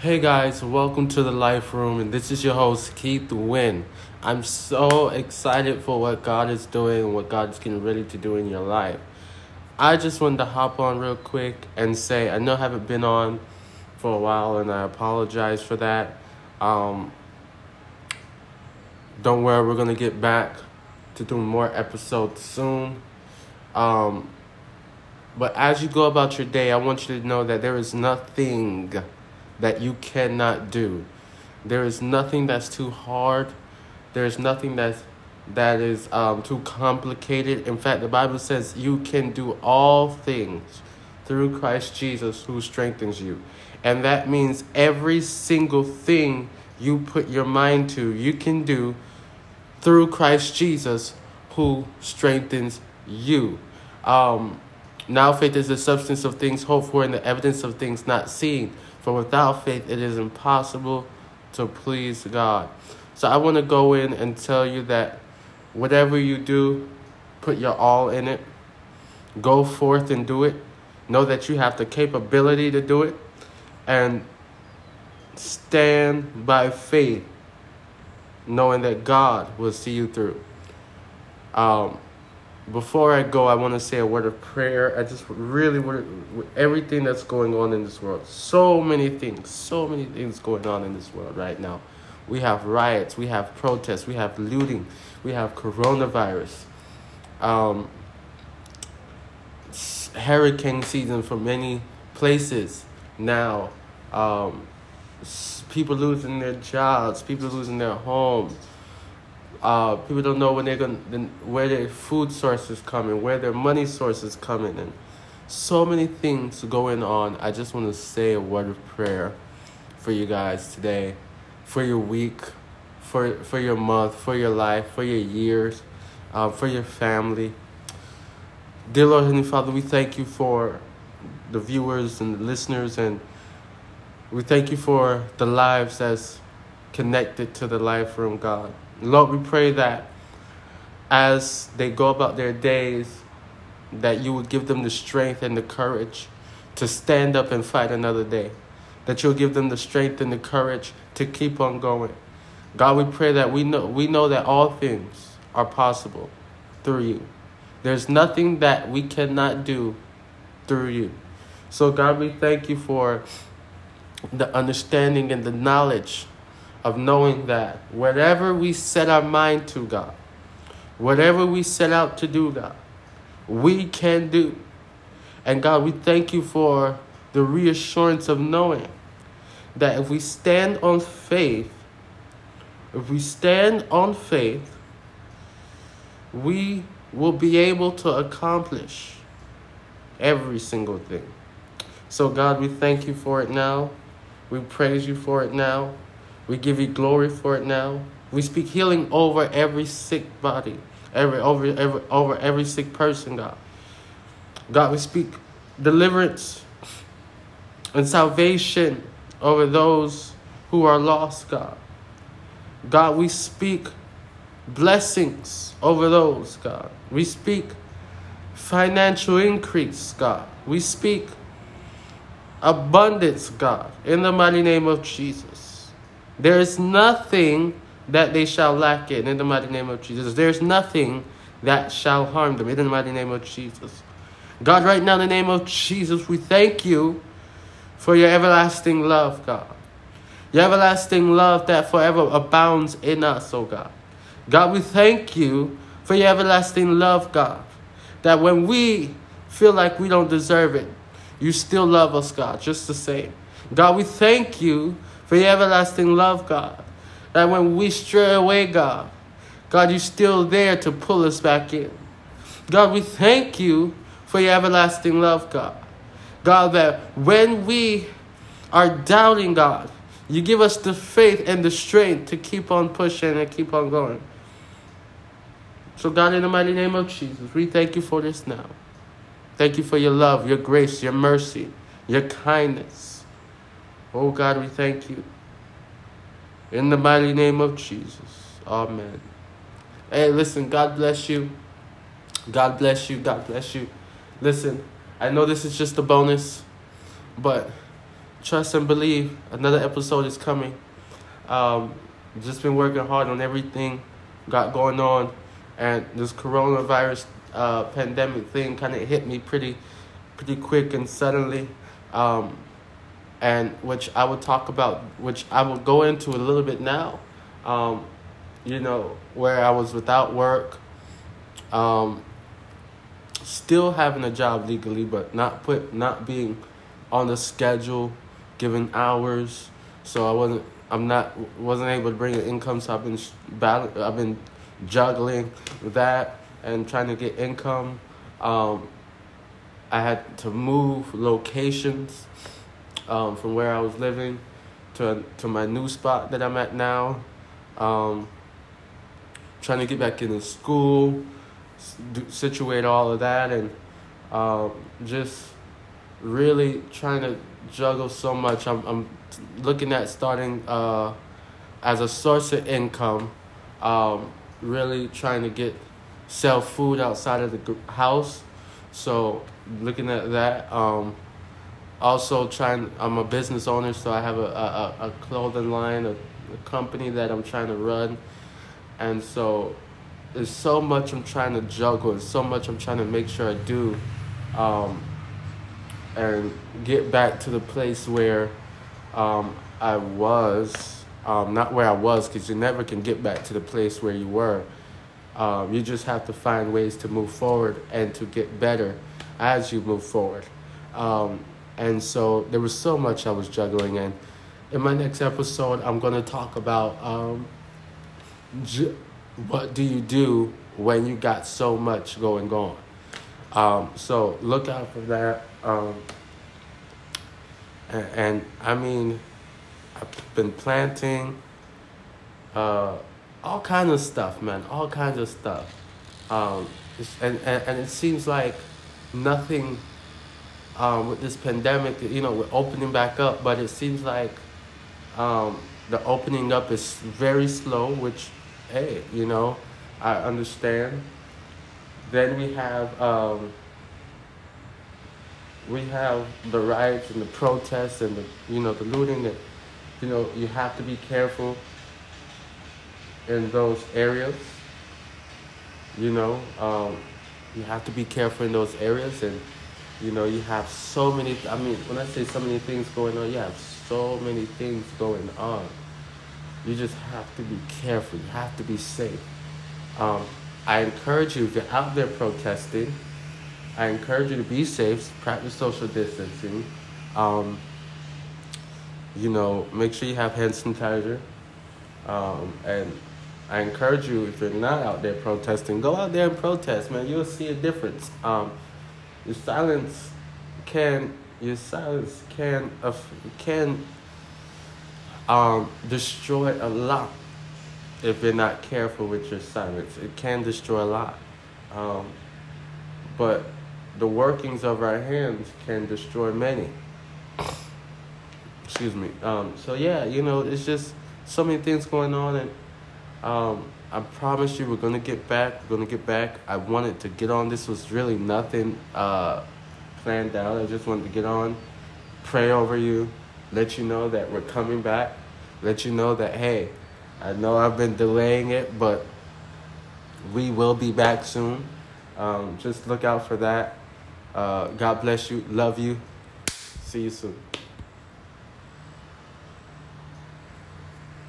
Hey guys, welcome to the Life Room, and this is your host Keith Wynn. I'm so excited for what God is doing and what God's getting ready to do in your life. I just wanted to hop on real quick and say I know I haven't been on for a while, and I apologize for that. Um, don't worry, we're gonna get back to doing more episodes soon. Um, but as you go about your day, I want you to know that there is nothing that you cannot do. There is nothing that's too hard. There is nothing that's that is um, too complicated. In fact, the Bible says you can do all things through Christ Jesus who strengthens you. And that means every single thing you put your mind to, you can do through Christ Jesus who strengthens you. Um, now faith is the substance of things hoped for and the evidence of things not seen. For without faith it is impossible to please God. So I want to go in and tell you that whatever you do, put your all in it. Go forth and do it. Know that you have the capability to do it. And stand by faith, knowing that God will see you through. Um, before I go, I want to say a word of prayer. I just really want everything that's going on in this world. So many things, so many things going on in this world right now. We have riots, we have protests, we have looting, we have coronavirus, um, hurricane season for many places now. Um, people losing their jobs, people losing their homes uh, people don't know when they're going where their food source is coming, where their money source is coming, and so many things going on. I just want to say a word of prayer for you guys today, for your week, for for your month, for your life, for your years, uh, for your family. Dear Lord Heavenly Father, we thank you for the viewers and the listeners, and we thank you for the lives that's connected to the life room, God. Lord, we pray that as they go about their days, that you would give them the strength and the courage to stand up and fight another day. That you'll give them the strength and the courage to keep on going. God, we pray that we know we know that all things are possible through you. There's nothing that we cannot do through you. So God, we thank you for the understanding and the knowledge of knowing that whatever we set our mind to, God, whatever we set out to do, God, we can do. And God, we thank you for the reassurance of knowing that if we stand on faith, if we stand on faith, we will be able to accomplish every single thing. So, God, we thank you for it now. We praise you for it now. We give you glory for it now. We speak healing over every sick body, every over every over every sick person, God. God, we speak deliverance and salvation over those who are lost, God. God, we speak blessings over those, God. We speak financial increase, God. We speak abundance, God, in the mighty name of Jesus. There is nothing that they shall lack in, in the mighty name of Jesus. There's nothing that shall harm them, in the mighty name of Jesus. God, right now, in the name of Jesus, we thank you for your everlasting love, God. Your everlasting love that forever abounds in us, oh God. God, we thank you for your everlasting love, God. That when we feel like we don't deserve it, you still love us, God, just the same. God, we thank you for your everlasting love, God. That when we stray away, God, God, you're still there to pull us back in. God, we thank you for your everlasting love, God. God, that when we are doubting, God, you give us the faith and the strength to keep on pushing and keep on going. So, God, in the mighty name of Jesus, we thank you for this now. Thank you for your love, your grace, your mercy, your kindness. Oh God, we thank you. In the mighty name of Jesus. Amen. Hey, listen, God bless you. God bless you. God bless you. Listen, I know this is just a bonus, but trust and believe. Another episode is coming. Um, just been working hard on everything got going on, and this coronavirus uh, pandemic thing kind of hit me pretty, pretty quick and suddenly. Um, and which I will talk about, which I will go into a little bit now. Um, you know, where I was without work, um, still having a job legally, but not put, not being on the schedule, given hours. So I wasn't, I'm not, wasn't able to bring an income. So I've been battling, I've been juggling that and trying to get income. Um, I had to move locations um, from where I was living to to my new spot that I'm at now. Um, trying to get back into school, situate all of that, and um, just really trying to juggle so much. I'm I'm looking at starting uh, as a source of income. Um, really trying to get sell food outside of the house. So looking at that. Um, also trying. I'm a business owner, so I have a a, a clothing line, a, a company that I'm trying to run, and so there's so much I'm trying to juggle, and so much I'm trying to make sure I do, um, and get back to the place where um, I was. Um, not where I was, because you never can get back to the place where you were. Um, you just have to find ways to move forward and to get better as you move forward. And so there was so much I was juggling. And in my next episode, I'm going to talk about um, what do you do when you got so much going on. Um, so look out for that. Um, and, and I mean, I've been planting uh, all kinds of stuff, man. All kinds of stuff. Um, and, and, and it seems like nothing um, with this pandemic, you know, we're opening back up, but it seems like um, the opening up is very slow, which, hey, you know, I understand. Then we have um, we have the riots and the protests and the you know the looting that you know, you have to be careful in those areas. You know, um, you have to be careful in those areas, and you know, you have so many. I mean, when I say so many things going on, you have so many things going on. You just have to be careful. You have to be safe. Um, I encourage you if you're out there protesting. I encourage you to be safe, practice social distancing. Um, you know, make sure you have hand sanitizer. Um, and I encourage you, if you're not out there protesting, go out there and protest, man. You'll see a difference. Um, your silence can, your silence can, can um, destroy a lot if you're not careful with your silence. It can destroy a lot. Um, but the workings of our hands can destroy many. Excuse me. Um, so yeah, you know, it's just so many things going on, and um, I promise you, we're gonna get back. We're gonna get back. I wanted to get on. This was really nothing uh, planned out. I just wanted to get on, pray over you, let you know that we're coming back, let you know that hey, I know I've been delaying it, but we will be back soon. Um, just look out for that. Uh, God bless you. Love you. See you soon.